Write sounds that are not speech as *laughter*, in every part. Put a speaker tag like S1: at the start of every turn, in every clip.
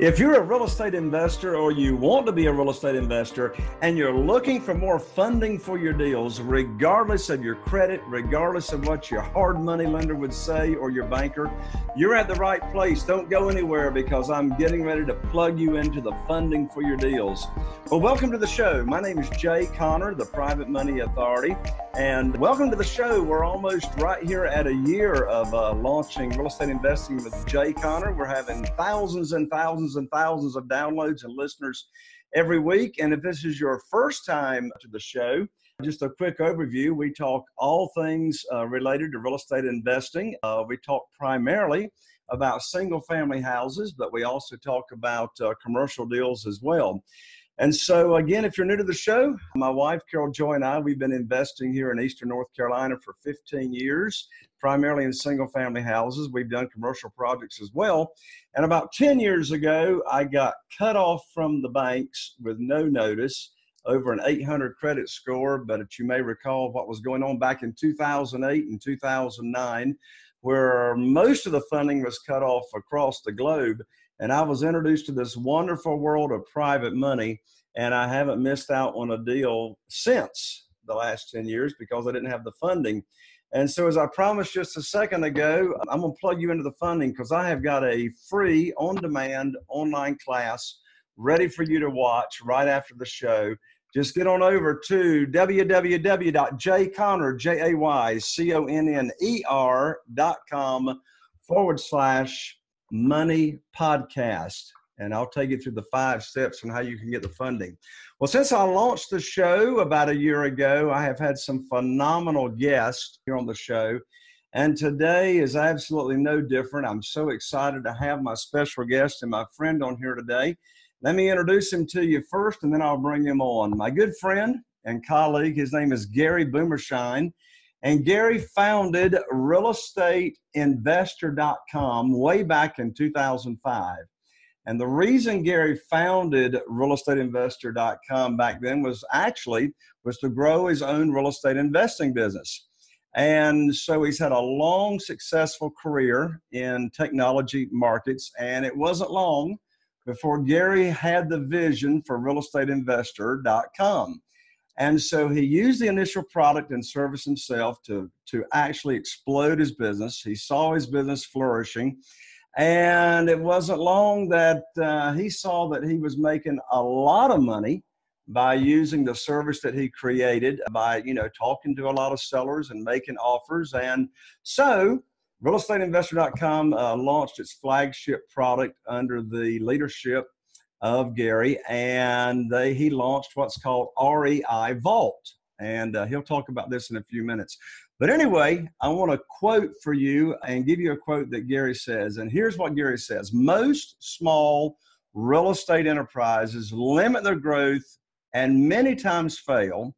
S1: If you're a real estate investor or you want to be a real estate investor and you're looking for more funding for your deals, regardless of your credit, regardless of what your hard money lender would say or your banker, you're at the right place. Don't go anywhere because I'm getting ready to plug you into the funding for your deals. Well, welcome to the show. My name is Jay Conner, the Private Money Authority, and welcome to the show. We're almost right here at a year of uh, launching real estate investing with Jay Conner. We're having thousands and thousands thousands and thousands of downloads and listeners every week. And if this is your first time to the show, just a quick overview. We talk all things uh, related to real estate investing. Uh, we talk primarily about single family houses, but we also talk about uh, commercial deals as well. And so, again, if you're new to the show, my wife, Carol Joy, and I, we've been investing here in Eastern North Carolina for 15 years, primarily in single family houses. We've done commercial projects as well. And about 10 years ago, I got cut off from the banks with no notice over an 800 credit score. But you may recall what was going on back in 2008 and 2009, where most of the funding was cut off across the globe. And I was introduced to this wonderful world of private money, and I haven't missed out on a deal since the last 10 years because I didn't have the funding. And so, as I promised just a second ago, I'm going to plug you into the funding because I have got a free on demand online class ready for you to watch right after the show. Just get on over to www.jayconner.com forward slash Money Podcast. And I'll take you through the five steps on how you can get the funding. Well, since I launched the show about a year ago, I have had some phenomenal guests here on the show. And today is absolutely no different. I'm so excited to have my special guest and my friend on here today. Let me introduce him to you first, and then I'll bring him on. My good friend and colleague, his name is Gary Boomershine. And Gary founded realestateinvestor.com way back in 2005. And the reason Gary founded realestateinvestor.com back then was actually was to grow his own real estate investing business. And so he's had a long successful career in technology markets and it wasn't long before Gary had the vision for realestateinvestor.com. And so he used the initial product and service himself to, to actually explode his business. He saw his business flourishing. And it wasn't long that uh, he saw that he was making a lot of money by using the service that he created by you know talking to a lot of sellers and making offers and so realestateinvestor.com uh, launched its flagship product under the leadership of Gary, and they, he launched what's called REI Vault. And uh, he'll talk about this in a few minutes. But anyway, I want to quote for you and give you a quote that Gary says. And here's what Gary says Most small real estate enterprises limit their growth and many times fail.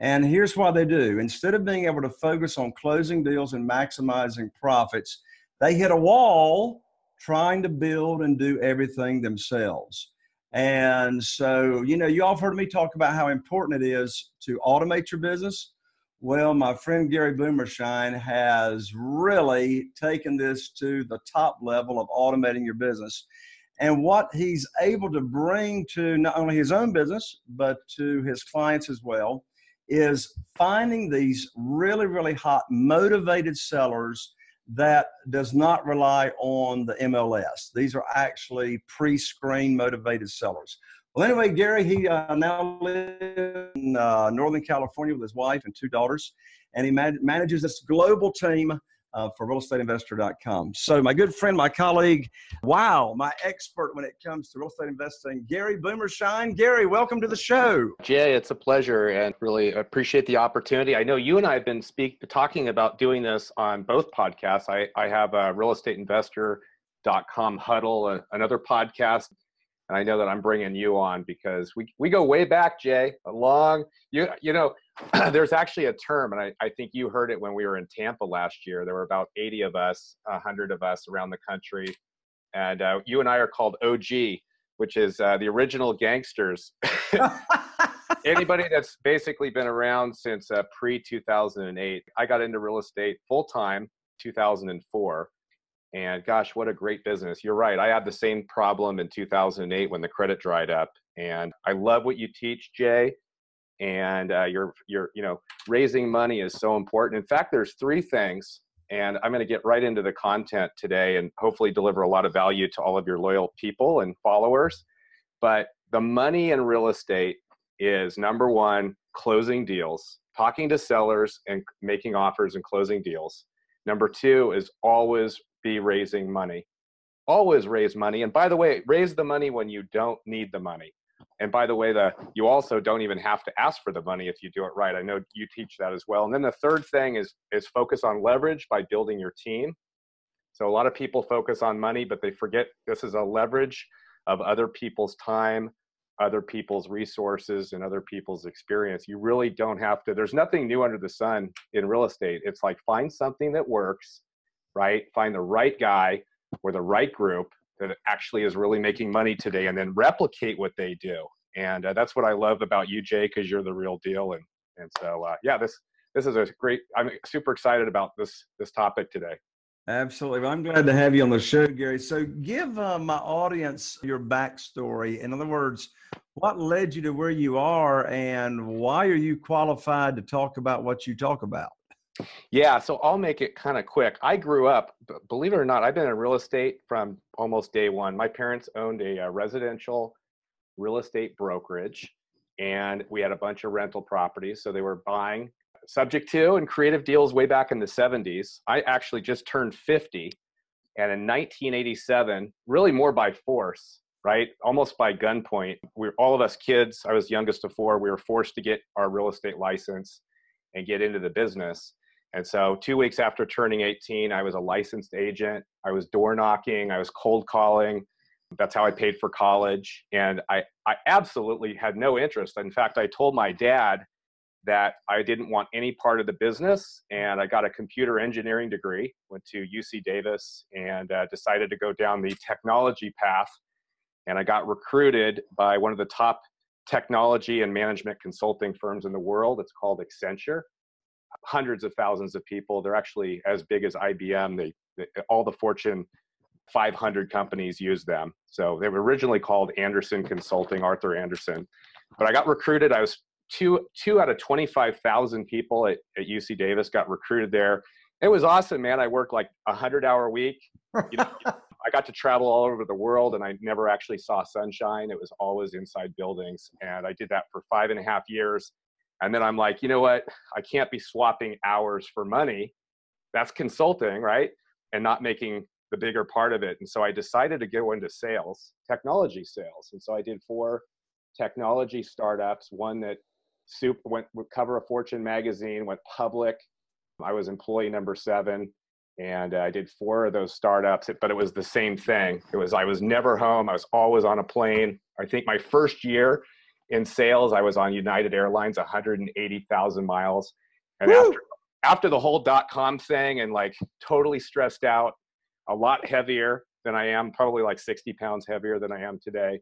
S1: And here's why they do instead of being able to focus on closing deals and maximizing profits, they hit a wall trying to build and do everything themselves. And so, you know, you all heard me talk about how important it is to automate your business. Well, my friend Gary Boomershine has really taken this to the top level of automating your business. And what he's able to bring to not only his own business, but to his clients as well, is finding these really, really hot, motivated sellers that does not rely on the MLS. These are actually pre-screened motivated sellers. Well, anyway, Gary, he uh, now lives in uh, Northern California with his wife and two daughters, and he man- manages this global team uh, for realestateinvestor.com. So, my good friend, my colleague, wow, my expert when it comes to real estate investing, Gary Boomershine. Gary, welcome to the show.
S2: Jay, it's a pleasure and really appreciate the opportunity. I know you and I have been speak talking about doing this on both podcasts. I, I have a realestateinvestor.com huddle, a, another podcast and I know that I'm bringing you on because we, we go way back, Jay, a long, you, you know, *clears throat* there's actually a term, and I, I think you heard it when we were in Tampa last year. There were about 80 of us, 100 of us around the country. And uh, you and I are called OG, which is uh, the original gangsters. *laughs* Anybody that's basically been around since uh, pre 2008. I got into real estate full time 2004 and gosh, what a great business. You're right. I had the same problem in 2008 when the credit dried up. And I love what you teach, Jay. And uh, you're, you're, you know, raising money is so important. In fact, there's three things, and I'm going to get right into the content today and hopefully deliver a lot of value to all of your loyal people and followers. But the money in real estate is number one, closing deals, talking to sellers and making offers and closing deals. Number two is always be raising money. Always raise money. And by the way, raise the money when you don't need the money. And by the way, the you also don't even have to ask for the money if you do it right. I know you teach that as well. And then the third thing is is focus on leverage by building your team. So a lot of people focus on money, but they forget this is a leverage of other people's time, other people's resources, and other people's experience. You really don't have to. There's nothing new under the sun in real estate. It's like find something that works right? Find the right guy or the right group that actually is really making money today and then replicate what they do. And uh, that's what I love about you, Jay, because you're the real deal. And, and so, uh, yeah, this, this is a great, I'm super excited about this, this topic today.
S1: Absolutely. Well, I'm glad to have you on the show, Gary. So, give uh, my audience your backstory. In other words, what led you to where you are, and why are you qualified to talk about what you talk about?
S2: Yeah, so I'll make it kind of quick. I grew up, believe it or not, I've been in real estate from almost day one. My parents owned a, a uh, residential real estate brokerage, and we had a bunch of rental properties. So they were buying subject to and creative deals way back in the 70s. I actually just turned 50, and in 1987, really more by force, right? Almost by gunpoint. We are all of us kids. I was youngest of four. We were forced to get our real estate license and get into the business. And so, two weeks after turning 18, I was a licensed agent. I was door knocking, I was cold calling. That's how I paid for college. And I, I absolutely had no interest. In fact, I told my dad that I didn't want any part of the business. And I got a computer engineering degree, went to UC Davis, and uh, decided to go down the technology path. And I got recruited by one of the top technology and management consulting firms in the world. It's called Accenture hundreds of thousands of people. They're actually as big as IBM. They, they, all the Fortune 500 companies use them. So they were originally called Andersen Consulting, Arthur Andersen. But I got recruited. I was two two out of 25,000 people at, at UC Davis got recruited there. It was awesome, man. I worked like a hundred hour week. You know, *laughs* I got to travel all over the world, and I never actually saw sunshine. It was always inside buildings, and I did that for five and a half years. And then I'm like, you know what? I can't be swapping hours for money. That's consulting, right? and not making the bigger part of it. And so I decided to go into sales, technology sales. And so I did four technology startups, one that soup went would cover a Fortune magazine, went public. I was employee number seven, and uh, I did four of those startups. But it was the same thing. It was I was never home. I was always on a plane. I think my first year in sales, I was on United Airlines, 180,000 miles, and Woo! after after the whole dot com thing, and like totally stressed out, a lot heavier than I am, probably like 60 pounds heavier than I am today.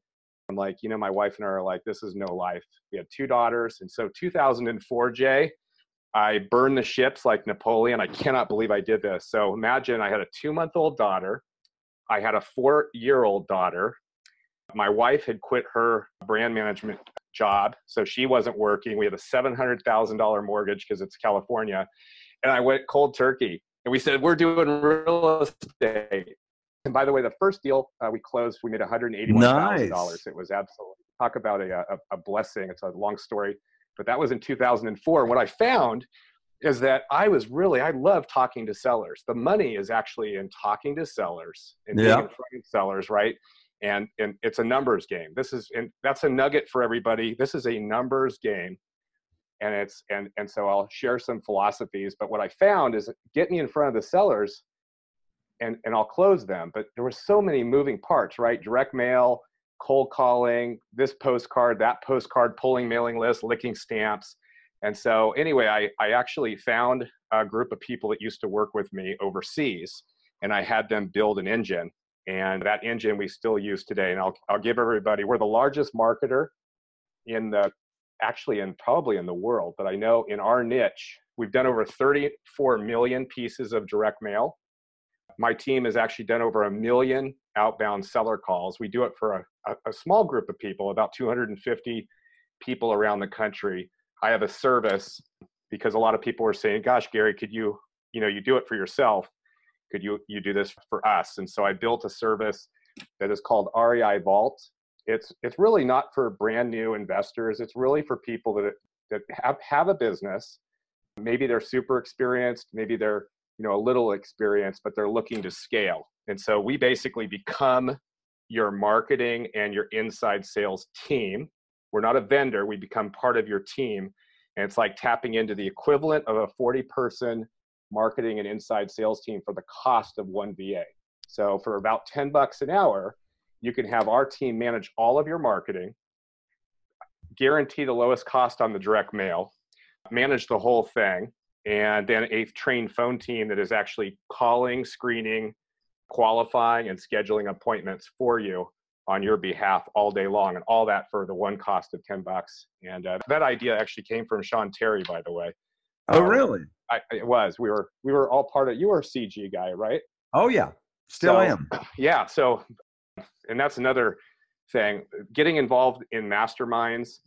S2: I'm like, you know, my wife and I are like, this is no life. We have two daughters. And so 2004, Jay, I burned the ships like Napoleon. I cannot believe I did this. So imagine I had a two month old daughter. I had a four year old daughter. My wife had quit her brand management job. So she wasn't working. We had a $700,000 mortgage because it's California. And I went cold turkey. And we said, we're doing real estate. And by the way, the first deal uh, we closed, we made $181,000. Nice. It was absolutely talk about a, a, a blessing. It's a long story, but that was in 2004. And what I found is that I was really, I love talking to sellers. The money is actually in talking to sellers and yeah. being in front of sellers, right? And, and it's a numbers game. This is, and that's a nugget for everybody. This is a numbers game and it's and and so i'll share some philosophies but what i found is get me in front of the sellers and and i'll close them but there were so many moving parts right direct mail cold calling this postcard that postcard pulling mailing lists licking stamps and so anyway i i actually found a group of people that used to work with me overseas and i had them build an engine and that engine we still use today and i'll, I'll give everybody we're the largest marketer in the actually and probably in the world, but I know in our niche, we've done over 34 million pieces of direct mail. My team has actually done over a million outbound seller calls. We do it for a, a, small group of people, about 250 people around the country. I have a service because a lot of people are saying, gosh, Gary, could you, you know, you do it for yourself. Could you, you do this for us? And so I built a service that is called REI Vault. It's it's really not for brand new investors. It's really for people that that have have a business. Maybe they're super experienced maybe they're you know a little experienced but they're looking to scale. And so we basically become your marketing and your inside sales team. We're not a vendor. We become part of your team. And it's like tapping into the equivalent of a 40 person marketing and inside sales team for the cost of one va so for about 10 bucks an hour you can have our team manage all of your marketing, guarantee the lowest cost on the direct mail, manage the whole thing, and then a trained phone team that is actually calling, screening, qualifying, and scheduling appointments for you on your behalf all day long, and all that for the one cost of ten bucks. And uh, that idea actually came from Sean Terry, by the way.
S1: Oh, um, really?
S2: I, it was. We were we were all part of. You were a CG guy, right?
S1: Oh yeah, still so, am. *clears throat*
S2: Yeah. So and that's another thing getting involved in masterminds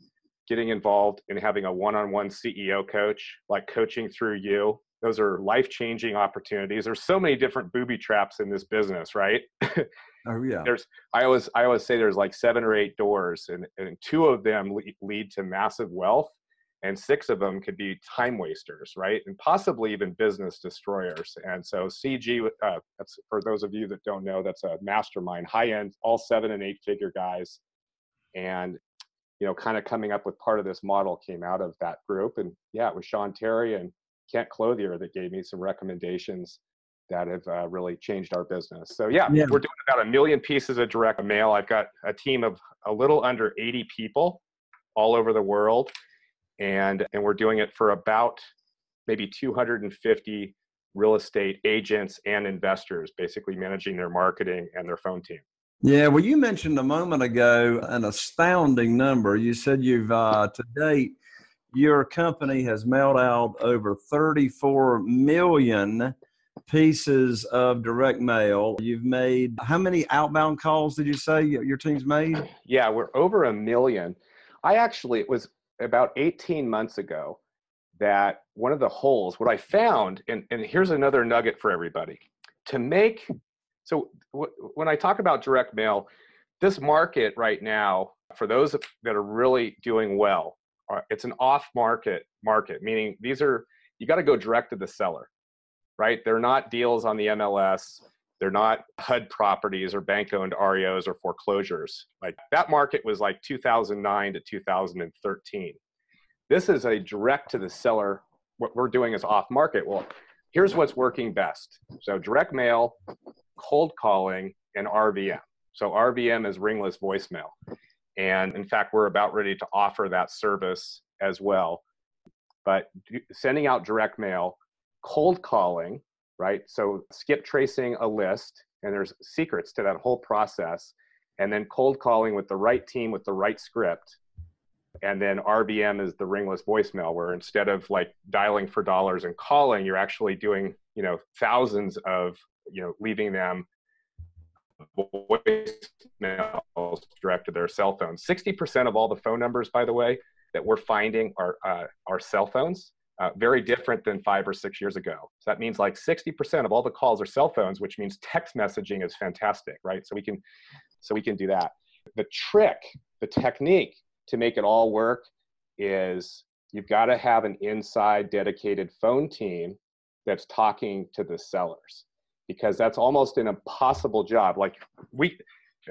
S2: getting involved in having a one-on-one ceo coach like coaching through you those are life-changing opportunities there's so many different booby traps in this business right *laughs*
S1: oh yeah
S2: there's i always i always say there's like seven or eight doors and, and two of them lead to massive wealth and six of them could be time wasters, right? And possibly even business destroyers. And so CG, uh, that's for those of you that don't know, that's a mastermind, high end, all seven and eight figure guys. And you know, kind of coming up with part of this model came out of that group. And yeah, it was Sean Terry and Kent Clothier that gave me some recommendations that have uh, really changed our business. So yeah, yeah, we're doing about a million pieces of direct mail. I've got a team of a little under 80 people all over the world and and we're doing it for about maybe 250 real estate agents and investors basically managing their marketing and their phone team
S1: yeah well you mentioned a moment ago an astounding number you said you've uh, to date your company has mailed out over 34 million pieces of direct mail. You've made how many outbound calls did you say your team's made?
S2: Yeah, we're over a million. I actually it was about 18 months ago that one of the holes, what I found, and, and here's another nugget for everybody to make. So, w- when I talk about direct mail, this market right now, for those that are really doing well, uh, it's an off market market, meaning these are, you got to go direct to the seller. right? They're not deals on the MLS. They're not HUD properties or bank owned REOs or foreclosures. Like that market was like 2009 to 2013. This is a direct to the seller. What we're doing is off market. Well, here's what's working best. So direct mail, cold calling, and RVM. So RVM is ringless voicemail. And in fact, we're about ready to offer that service as well. But sending out direct mail, cold calling, right? So skip tracing a list, and there's secrets to that whole process. And then cold calling with the right team with the right script. And then RVM is the ringless voicemail, where instead of like dialing for dollars and calling, you're actually doing, you know, thousands of, you know, leaving them voicemails direct to their cell phone. 60% of all the phone numbers, by the way, that we're finding are, uh, are cell phones uh, very different than five or six years ago. So that means like 60% of all the calls are cell phones, which means text messaging is fantastic, right? So we can, so we can do that. The trick, the technique to make it all work is you've got to have an inside dedicated phone team that's talking to the sellers because that's almost an impossible job. Like we,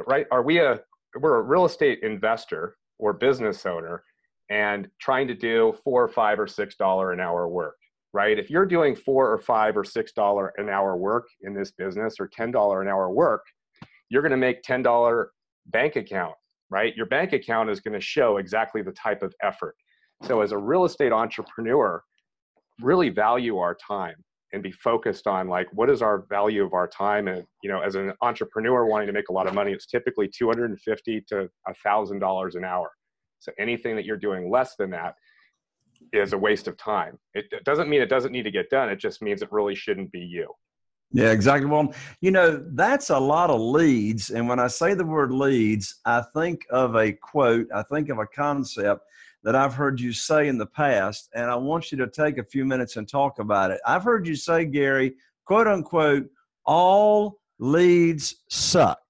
S2: right? Are we a, we're a real estate investor or business owner and trying to do four or five or six dollar an hour work right? If you're doing four or five or six dollar an hour work in this business or ten dollar an hour work you're going to make ten dollar bank account right? Your bank account is going to show exactly the type of effort. So as a real estate entrepreneur really value our time and be focused on like what is our value of our time? And you know as an entrepreneur wanting to make a lot of money it's typically 250 to a thousand dollars an hour so anything that you're doing less than that is a waste of time. It, doesn't mean it doesn't need to get done. It just means it really shouldn't be you.
S1: Yeah, exactly. Well, you know, that's a lot of leads. And when I say the word leads, I think of a quote, I think of a concept that I've heard you say in the past. And I want you to take a few minutes and talk about it. I've heard you say, Gary, quote unquote, all leads suck.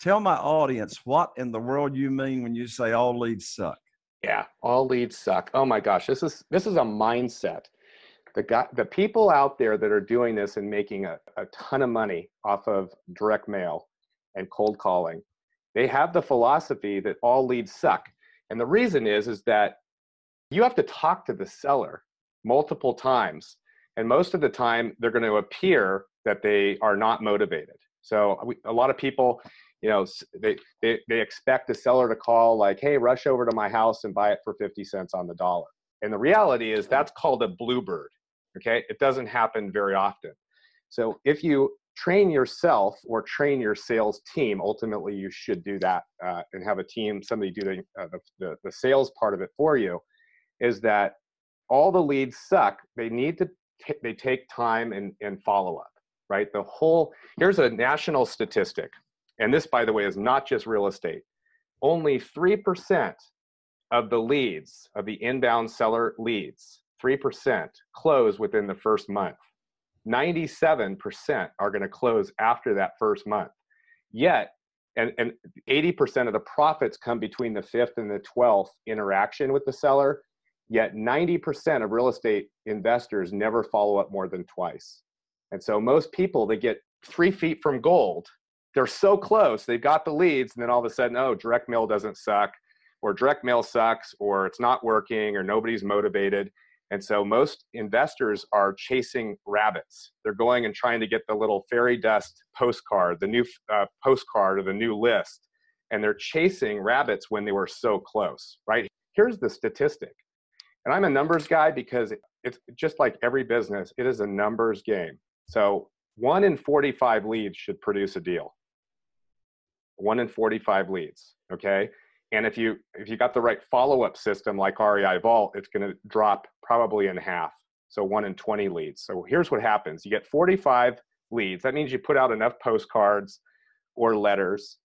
S1: Tell my audience what in the world you mean when you say all leads suck.
S2: Yeah, all leads suck. Oh my gosh, this is this is a mindset. The guy, the people out there that are doing this and making a, a ton of money off of direct mail and cold calling, they have the philosophy that all leads suck. And the reason is is that you have to talk to the seller multiple times. And most of the time they're going to appear that they are not motivated. So we, a lot of people, you know they, they they expect the seller to call like hey rush over to my house and buy it for 50 cents on the dollar. And the reality is that's called a bluebird okay? It doesn't happen very often. So if you train yourself or train your sales team ultimately you should do that uh, and have a team somebody do the, uh, the, the sales part of it for you is that all the leads suck. They need to t- they take time and, and follow up right? The whole here's a national statistic and this, by the way, is not just real estate. Only 3% of the leads, of the inbound seller leads, 3% close within the first month. 97% are going to close after that first month. Yet, and, and 80% of the profits come between the fifth and the 12th interaction with the seller. Yet 90% of real estate investors never follow up more than twice. And so most people, they get three feet from gold they're so close. They've got the leads, and then all of a sudden, oh, direct mail doesn't suck, or direct mail sucks, or it's not working, or nobody's motivated. And so most investors are chasing rabbits. They're going and trying to get the little fairy dust postcard, the new uh, postcard or the new list. And they're chasing rabbits when they were so close, right? Here's the statistic. And I'm a numbers guy because it's just like every business, it is a numbers game. So one in 45 leads should produce a deal one in 45 leads okay? And if you if you got the right follow-up system like rei vault it's going to drop probably in half so one in 20 leads. So here's what happens. You get 45 leads. That means you put out enough postcards or letters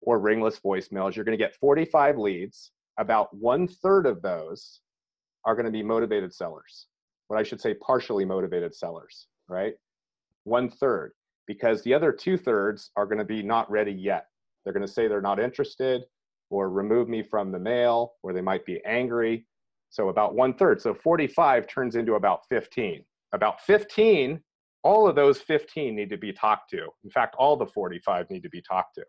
S2: or ringless voicemails. You're going to get 45 leads. About one third of those are going to be motivated sellers. What i should say partially motivated sellers right? One third because the other two thirds are going to be not ready yet they're going to say they're not interested or remove me from the mail or they might be angry. So about one third. So 45 turns into about 15 about 15, all of those 15 need to be talked to. In fact, all the 45 need to be talked to.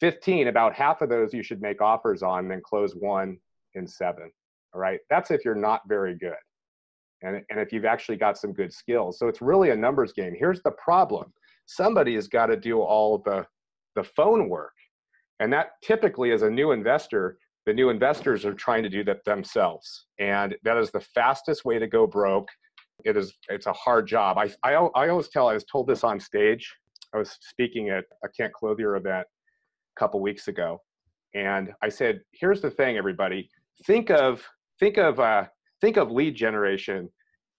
S2: 15, about half of those you should make offers on, then close one in seven. All right. That's if you're not very good. And, and if you've actually got some good skills. So it's really a numbers game. Here's the problem somebody has got to do all the, the phone work. And that typically, as a new investor, the new investors are trying to do that themselves. And that is the fastest way to go broke. It is, it's a hard job. I, I, I always tell, I was told this on stage. I was speaking at a Kent Clothier event a couple weeks ago. And I said, here's the thing, everybody. Think of, think of, uh, think of lead generation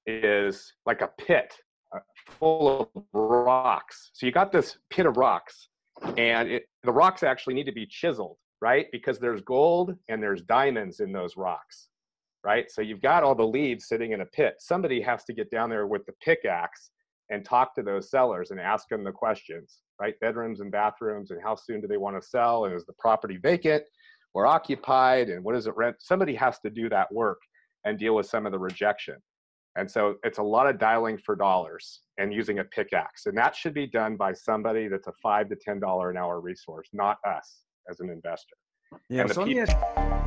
S2: is like a pit uh, full of rocks. So you got this pit of rocks, and it, the rocks actually need to be chiseled, right? Because there's gold and there's diamonds in those rocks, right? So you've got all the leads sitting in a pit. Somebody has to get down there with the pickaxe and talk to those sellers and ask them the questions, right? Bedrooms and bathrooms, and how soon do they want to sell? And is the property vacant or occupied? And what does it rent? Somebody has to do that work and deal with some of the rejection. And so it's a lot of dialing for dollars and using a pickaxe. And that should be done by somebody that's a five to ten dollar an hour resource, not us as an investor.
S1: Yeah. So people-